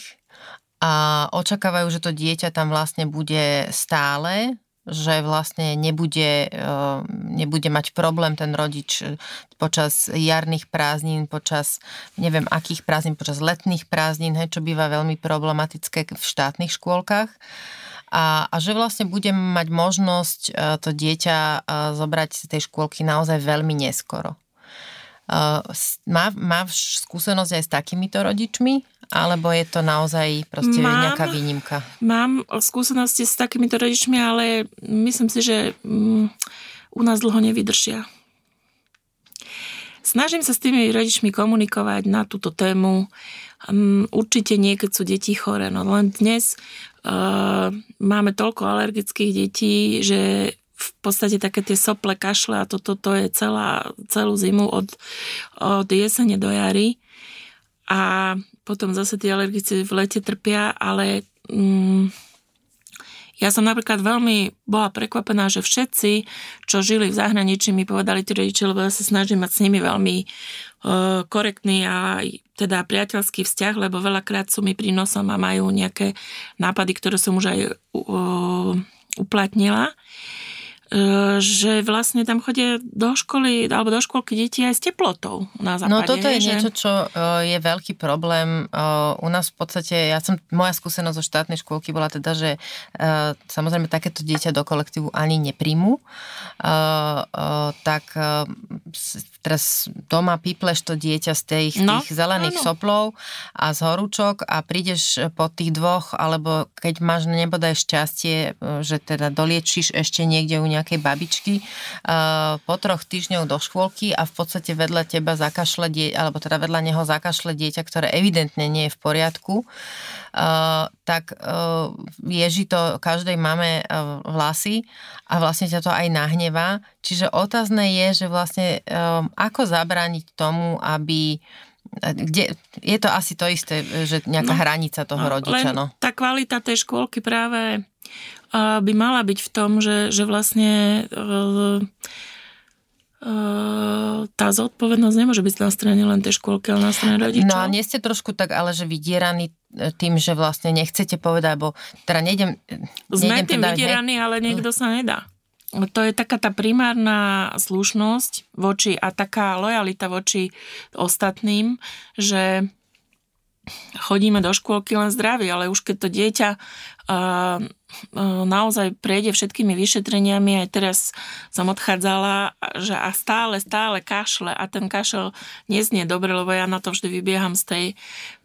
a očakávajú, že to dieťa tam vlastne bude stále že vlastne nebude, eh, nebude mať problém ten rodič počas jarných prázdnin, počas neviem akých prázdnin, počas letných prázdnin, čo býva veľmi problematické v štátnych škôlkach. A, a že vlastne budem mať možnosť eh, to dieťa eh, zobrať z tej škôlky naozaj veľmi neskoro. Má, má skúsenosť aj s takýmito rodičmi? Alebo je to naozaj proste mám, nejaká výnimka? Mám skúsenosti s takýmito rodičmi, ale myslím si, že mm, u nás dlho nevydržia. Snažím sa s tými rodičmi komunikovať na túto tému. Um, určite nie, keď sú deti chore. No len dnes uh, máme toľko alergických detí, že v podstate také tie sople, kašle a toto to je celá, celú zimu od, od jesene do jary. A potom zase tí alergici v lete trpia, ale mm, ja som napríklad veľmi bola prekvapená, že všetci, čo žili v zahraničí, mi povedali tí rodičia, lebo ja sa snažím mať s nimi veľmi uh, korektný a teda priateľský vzťah, lebo veľakrát sú mi prínosom a majú nejaké nápady, ktoré som už aj uh, uplatnila. E, že vlastne tam chodia do školy alebo do školky deti aj s teplotou na západe. No toto je že... niečo, čo e, je veľký problém. E, u nás v podstate, ja som, moja skúsenosť zo štátnej škôlky bola teda, že samozrejme takéto dieťa do kolektívu ani nepríjmu, tak teraz doma pípleš to dieťa z tých, No, tých zelených áno. soplov a z horúčok a prídeš po tých dvoch, alebo keď máš nebodaj šťastie, e, že teda doliečiš ešte niekde u nejakej babičky, uh, po troch týždňov do škôlky a v podstate vedľa teba zakašle dieťa, alebo teda vedľa neho zakašle dieťa, ktoré evidentne nie je v poriadku, uh, tak uh, ježí to každej máme uh, vlasy a vlastne ťa to aj nahnevá. Čiže otázne je, že vlastne um, ako zabrániť tomu, aby kde, je to asi to isté, že nejaká No, hranica toho rodiča, Len no. tá kvalita tej škôlky práve uh, by mala byť v tom, že, že vlastne uh, tá zodpovednosť nemôže byť na strane len tej škôlky, ale na strane rodičov. No a nie ste trošku tak, ale že vydieraní e, tým, že vlastne nechcete povedať, bo teda nejdem... Sme nejdem tým teda, vydieraní, ale niekto sa nedá. To je taká tá primárna slušnosť voči a taká lojalita voči ostatným, že chodíme do škôlky len zdraví, ale už keď to dieťa uh, naozaj prejde všetkými vyšetreniami, aj teraz som odchádzala, že a stále, stále kašle a ten kašel neznie dobre, lebo ja na to vždy vybieham z tej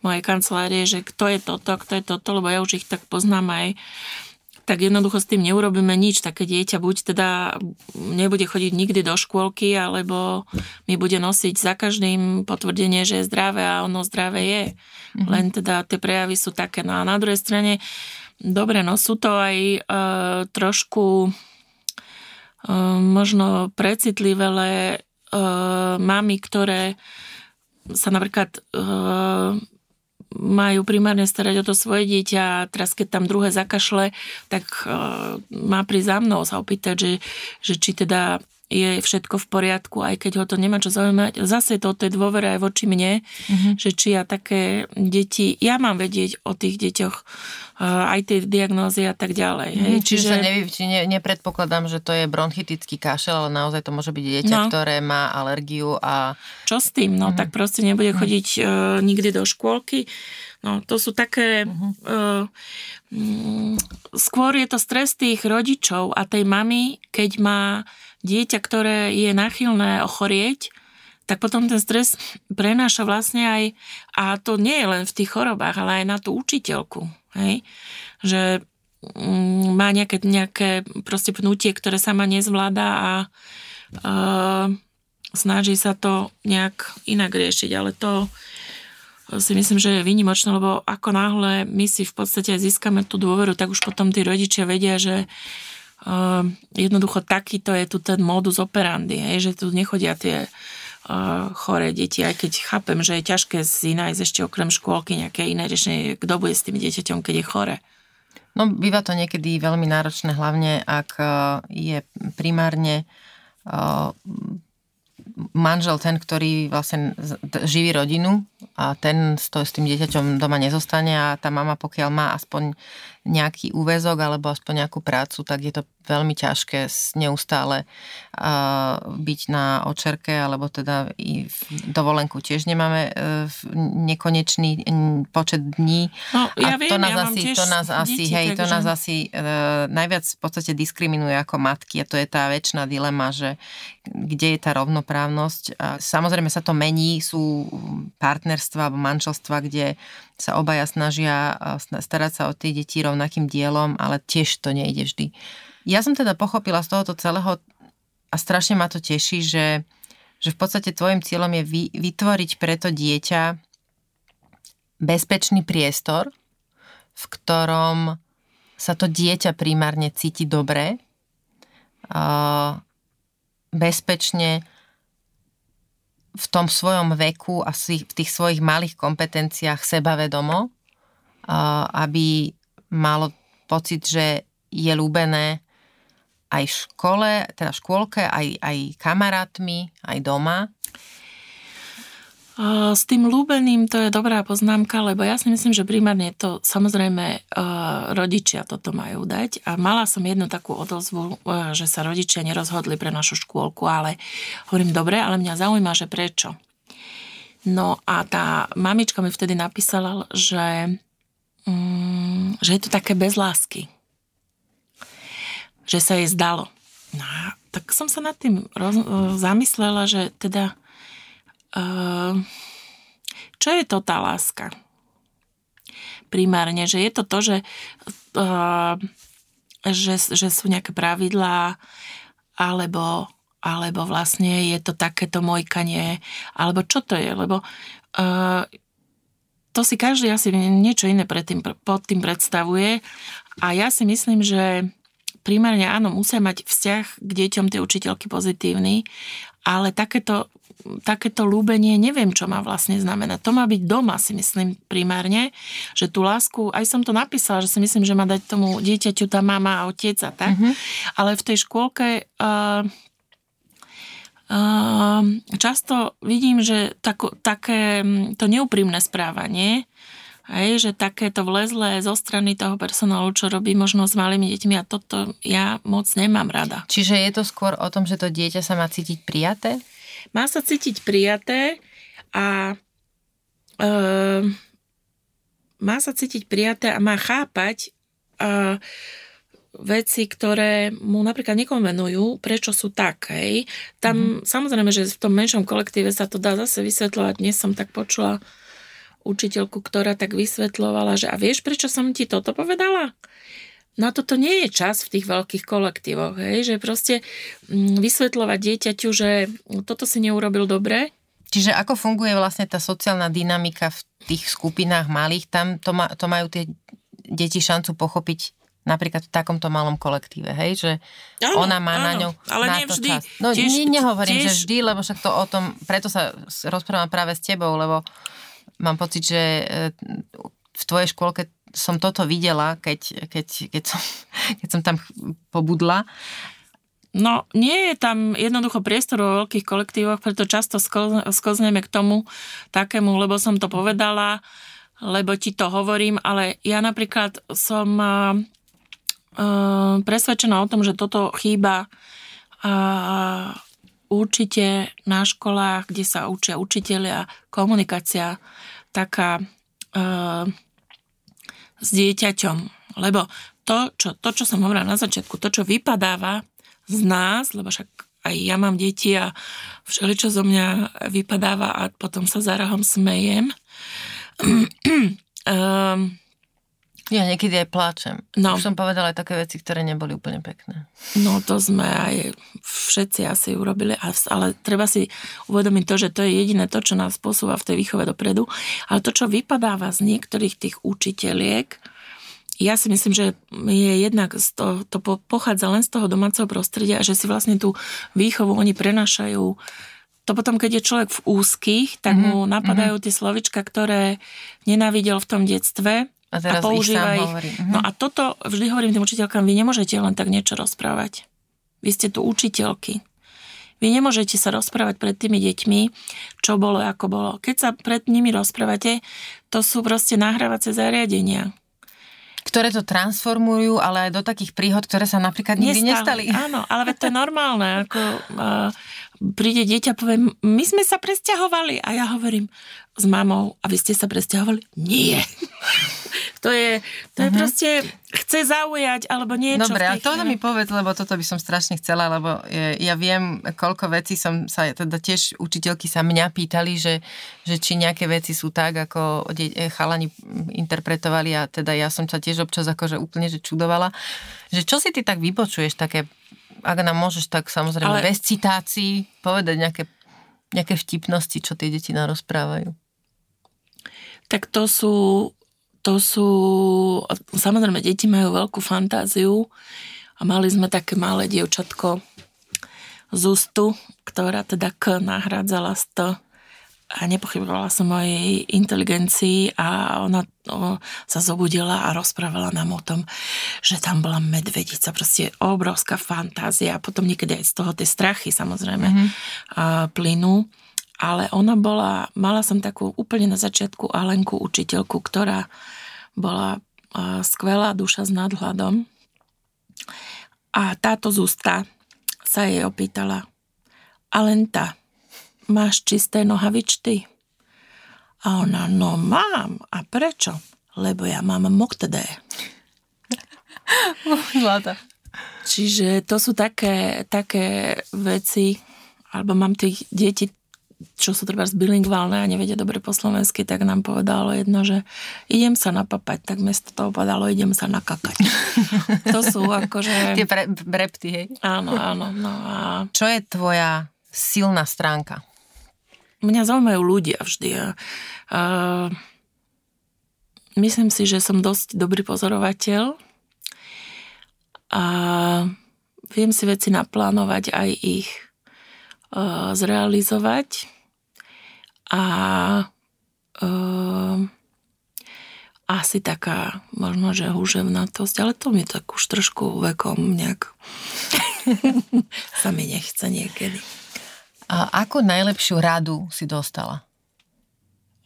mojej kancelárie, že kto je toto, kto je toto, lebo ja už ich tak poznám aj tak jednoducho s tým neurobíme nič. Také dieťa buď teda nebude chodiť nikdy do škôlky, alebo mi bude nosiť za každým potvrdenie, že je zdravé a ono zdravé je. Mm-hmm. Len teda tie prejavy sú také. No a na druhej strane, dobre, no sú to aj e, trošku e, možno precitlivé e, mami, ktoré sa napríklad e, majú primárne starať o to svoje dieťa a teraz keď tam druhé zakašle, tak uh, má pri za mnou sa opýtať, že, že či teda je všetko v poriadku, aj keď ho to nemá čo zaujímať. Zase to o tej dôvere aj voči mne, mm-hmm. že či ja také deti, ja mám vedieť o tých deťoch uh, aj tie diagnózy a tak ďalej. Hej? Mm, čiže, čiže nevy, či ne, nepredpokladám, že to je bronchitický kašel, ale naozaj to môže byť dieťa, No. ktoré má alergiu a čo s tým? No tak proste nebude chodiť uh, nikdy do škôlky. No to sú také... Uh, mm, skôr je to stres tých rodičov a tej mamy, keď má dieťa, ktoré je náchylné ochorieť, tak potom ten stres prenáša vlastne aj, a to nie je len v tých chorobách, ale aj na tú učiteľku. Hej? Že mm, má nejaké, nejaké proste pnutie, ktoré sama nezvláda a uh, snaží sa to nejak inak riešiť, ale to si myslím, že je výnimočné, lebo ako náhle my si v podstate získame tú dôveru, tak už potom tí rodičia vedia, že uh, jednoducho takýto je tu ten modus operandi, hej, že tu nechodia tie uh, choré deti, aj keď chápem, že je ťažké si nájsť ešte okrem škôlky nejaké iné riešenie, kto bude s tým dieťaťom, keď je chore. No, býva to niekedy veľmi náročné, hlavne ak eh, je primárne eh, manžel ten, ktorý vlastne živí rodinu a ten s, s tým dieťaťom doma nezostane a tá mama, pokiaľ má aspoň nejaký úvezok alebo aspoň nejakú prácu, tak je to veľmi ťažké neustále uh, byť na očerke, alebo teda i v dovolenku tiež nemáme uh, nekonečný počet dní. No, a ja viem, to nás ja asi, to nás asi, deti, hej, to takže- nás asi uh, najviac v podstate diskriminuje ako matky a to je tá väčšiná dilema, že kde je tá rovnoprávnosť. A samozrejme sa to mení, sú partnerstva alebo manželstva, kde sa obaja snažia starať sa o tie deti rovnakým dielom, ale tiež to nejde vždy. Ja som teda pochopila z tohoto celého a strašne ma to teší, že, že v podstate tvojim cieľom je vy, vytvoriť pre to dieťa bezpečný priestor, v ktorom sa to dieťa primárne cíti dobre, bezpečne v tom svojom veku a v tých svojich malých kompetenciách sebavedomo, aby malo pocit, že je ľúbené aj v škole, teda v škôlke, aj, aj kamarátmi, aj doma. S tým ľúbeným to je dobrá poznámka, lebo ja si myslím, že primárne to samozrejme uh, rodičia toto majú dať. A mala som jednu takú odozvu, uh, že sa rodičia nerozhodli pre našu škôlku, ale hovorím, dobre, ale mňa zaujíma, že prečo. No a tá mamička mi vtedy napísala, že, mm, že je to také bez lásky. Že sa jej zdalo. No tak som sa nad tým roz, zamyslela, že teda čo je to tá láska? Primárne, že je to to, že, uh, že, že sú nejaké pravidlá, alebo, alebo vlastne je to takéto mojkanie, alebo čo to je, lebo uh, to si každý asi niečo iné pred tým, pod tým predstavuje a ja si myslím, že primárne áno, musia mať vzťah k deťom tie učiteľky pozitívny, ale takéto takéto lúbenie, neviem, čo má vlastne znamená. To má byť doma, si myslím primárne, že tú lásku, aj som to napísala, že si myslím, že má dať tomu dieťaťu tá mama a otec a tak, mm-hmm. ale v tej škôlke uh, uh, často vidím, že tako, také to neúprimné správanie, Hej, že takéto vlezlé zo strany toho personálu, čo robí možno s malými deťmi a toto ja moc nemám rada. Čiže je to skôr o tom, že to dieťa sa má cítiť prijaté? Má sa cítiť prijaté a e, má sa cítiť prijaté a má chápať e, veci, ktoré mu napríklad nekonvenujú, prečo sú tak. Hej. Tam mm. samozrejme, že v tom menšom kolektíve sa to dá zase vysvetľovať. Dnes som tak počula učiteľku, ktorá tak vysvetľovala, že a vieš, prečo som ti toto povedala? Na toto nie je čas v tých veľkých kolektívoch, hej? že proste mm, vysvetľovať dieťaťu, že toto si neurobil dobre. Čiže ako funguje vlastne tá sociálna dynamika v tých skupinách malých, tam to, ma, to majú tie deti šancu pochopiť napríklad v takomto malom kolektíve, hej, že áno, ona má áno, na ňou ale na to vždy, čas. No tiež, ne, nehovorím, tiež... že vždy, lebo však to o tom, preto sa rozprávam práve s tebou, lebo mám pocit, že e, v tvojej škôlke som toto videla, keď, keď, keď, som, keď som tam pobudla. No, nie je tam jednoducho priestor vo veľkých kolektívoch, preto často skozneme k tomu takému, lebo som to povedala, lebo ti to hovorím, ale ja napríklad som presvedčená o tom, že toto chýba určite na školách, kde sa učia učiteľia, komunikácia taká s dieťaťom. Lebo to čo, to, čo som hovorila na začiatku, to, čo vypadáva z nás, lebo však aj ja mám deti a všeličo zo mňa vypadáva a potom sa za rohom smejem. um, ja niekedy aj pláčem. No. Už som povedala aj také veci, ktoré neboli úplne pekné. No to sme aj všetci asi urobili, ale treba si uvedomiť to, že to je jediné to, čo nás posúva v tej výchove dopredu. Ale to, čo vypadáva z niektorých tých učiteľiek, ja si myslím, že je jednak z to, to pochádza len z toho domáceho prostredia a že si vlastne tú výchovu oni prenašajú to potom, keď je človek v úzkých, tak mm-hmm. mu napadajú mm-hmm. tie slovička, ktoré nenávidel v tom detstve a, teraz a používa ich. ich. Mhm. No a toto vždy hovorím tým učiteľkám, vy nemôžete len tak niečo rozprávať. Vy ste tu učiteľky. Vy nemôžete sa rozprávať pred tými deťmi, čo bolo, ako bolo. Keď sa pred nimi rozprávate, to sú proste nahrávacie zariadenia ktoré to transformujú, ale aj do takých príhod, ktoré sa napríklad nikdy nestali. nestali. Áno, ale to je normálne. Ako, uh, príde dieťa a povie, my sme sa presťahovali. A ja hovorím s mamou, a vy ste sa presťahovali? Nie. to je, to je uh-huh. proste, chce zaujať, alebo niečo. Dobre, a toto mi povedz, lebo toto by som strašne chcela, lebo ja viem, koľko vecí som sa, teda tiež učiteľky sa mňa pýtali, že, že či nejaké veci sú tak, ako chalani interpretovali a teda ja som sa tiež občas akože úplne že čudovala. Že čo si ty tak vypočuješ také, ak nám môžeš tak samozrejme Ale... bez citácií povedať nejaké, nejaké vtipnosti, čo tie deti narozprávajú? Tak to sú to sú, samozrejme, deti majú veľkú fantáziu a mali sme také malé dievčatko Zustu, ktorá teda K nahradzala z to a nepochybovala som o jej inteligencii a ona o, sa zobudila a rozprávala nám o tom, že tam bola medvedica, proste obrovská fantázia a potom niekedy aj z toho tie strachy samozrejme mm-hmm. a, plynú ale ona bola, mala som takú úplne na začiatku Alenku, učiteľku, ktorá bola skvelá duša s nadhľadom. A táto zústa sa jej opýtala, Alenta, máš čisté nohavičty? A ona, no mám. A prečo? Lebo ja mám moktedé. Zlata. Čiže to sú také, také veci, alebo mám tých detí čo sú treba bilingválne a nevedia dobre po slovensky, tak nám povedalo jedno, že idem sa napapať, tak miesto toho povedalo, idem sa nakakať. to sú akože... Tie pre, brepty, hej? Áno, áno. No a... Čo je tvoja silná stránka? Mňa zaujímajú ľudia vždy. A, a, myslím si, že som dosť dobrý pozorovateľ a viem si veci naplánovať aj ich uh, zrealizovať a uh, asi taká možno, že húževnatosť, ale to mi tak už trošku vekom nejak sa mi nechce niekedy. A ako najlepšiu radu si dostala?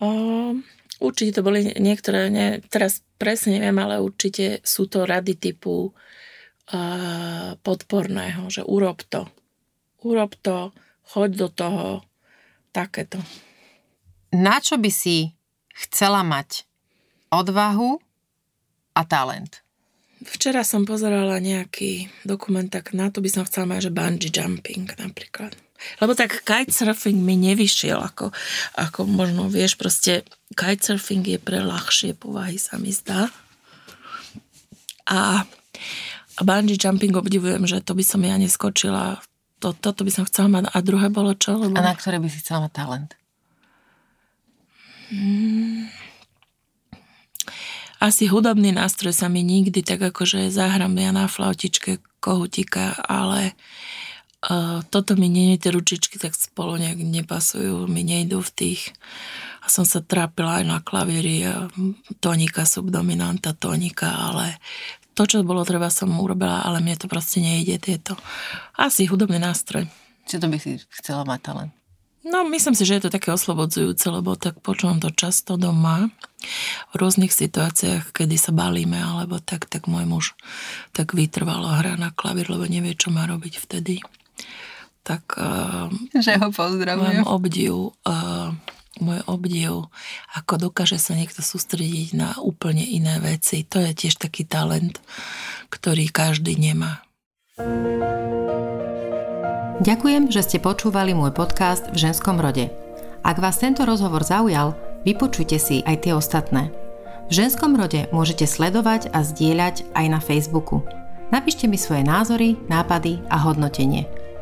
Uh, určite to boli niektoré, ne, teraz presne neviem, ale určite sú to rady typu uh, podporného, že urob to. Urob to, choď do toho, takéto. Na čo by si chcela mať odvahu a talent? Včera som pozerala nejaký dokument, tak na to by som chcela mať, že bungee jumping napríklad. Lebo tak kitesurfing mi nevyšiel, ako, ako možno vieš, proste kitesurfing je pre ľahšie povahy, sa mi zdá. A, a bungee jumping obdivujem, že to by som ja neskočila to, toto by som chcela mať. A druhé bolo čo? Lebo... A na ktoré by si chcela mať talent? Hmm. Asi hudobný nástroj sa mi nikdy tak akože zahrám ja na flautičke kohutika, ale uh, toto mi nie, tie ručičky tak spolu nejak nepasujú, mi nejdú v tých a som sa trápila aj na klavíri tónika, subdominanta, tónika, ale to, čo bolo treba, som urobila, ale mne to proste nejde tieto. Asi hudobný nástroj. Čo to by si chcela mať talent? No, myslím si, že je to také oslobodzujúce, lebo tak počúvam to často doma v rôznych situáciách, kedy sa balíme, alebo tak, tak môj muž tak vytrvalo hrá na klavír, lebo nevie, čo má robiť vtedy. Tak... Uh, že ho pozdravujem. Mám obdiv uh, môj obdiv, ako dokáže sa niekto sústrediť na úplne iné veci. To je tiež taký talent, ktorý každý nemá. Ďakujem, že ste počúvali môj podcast v ženskom rode. Ak vás tento rozhovor zaujal, vypočujte si aj tie ostatné. V ženskom rode môžete sledovať a zdieľať aj na Facebooku. Napíšte mi svoje názory, nápady a hodnotenie.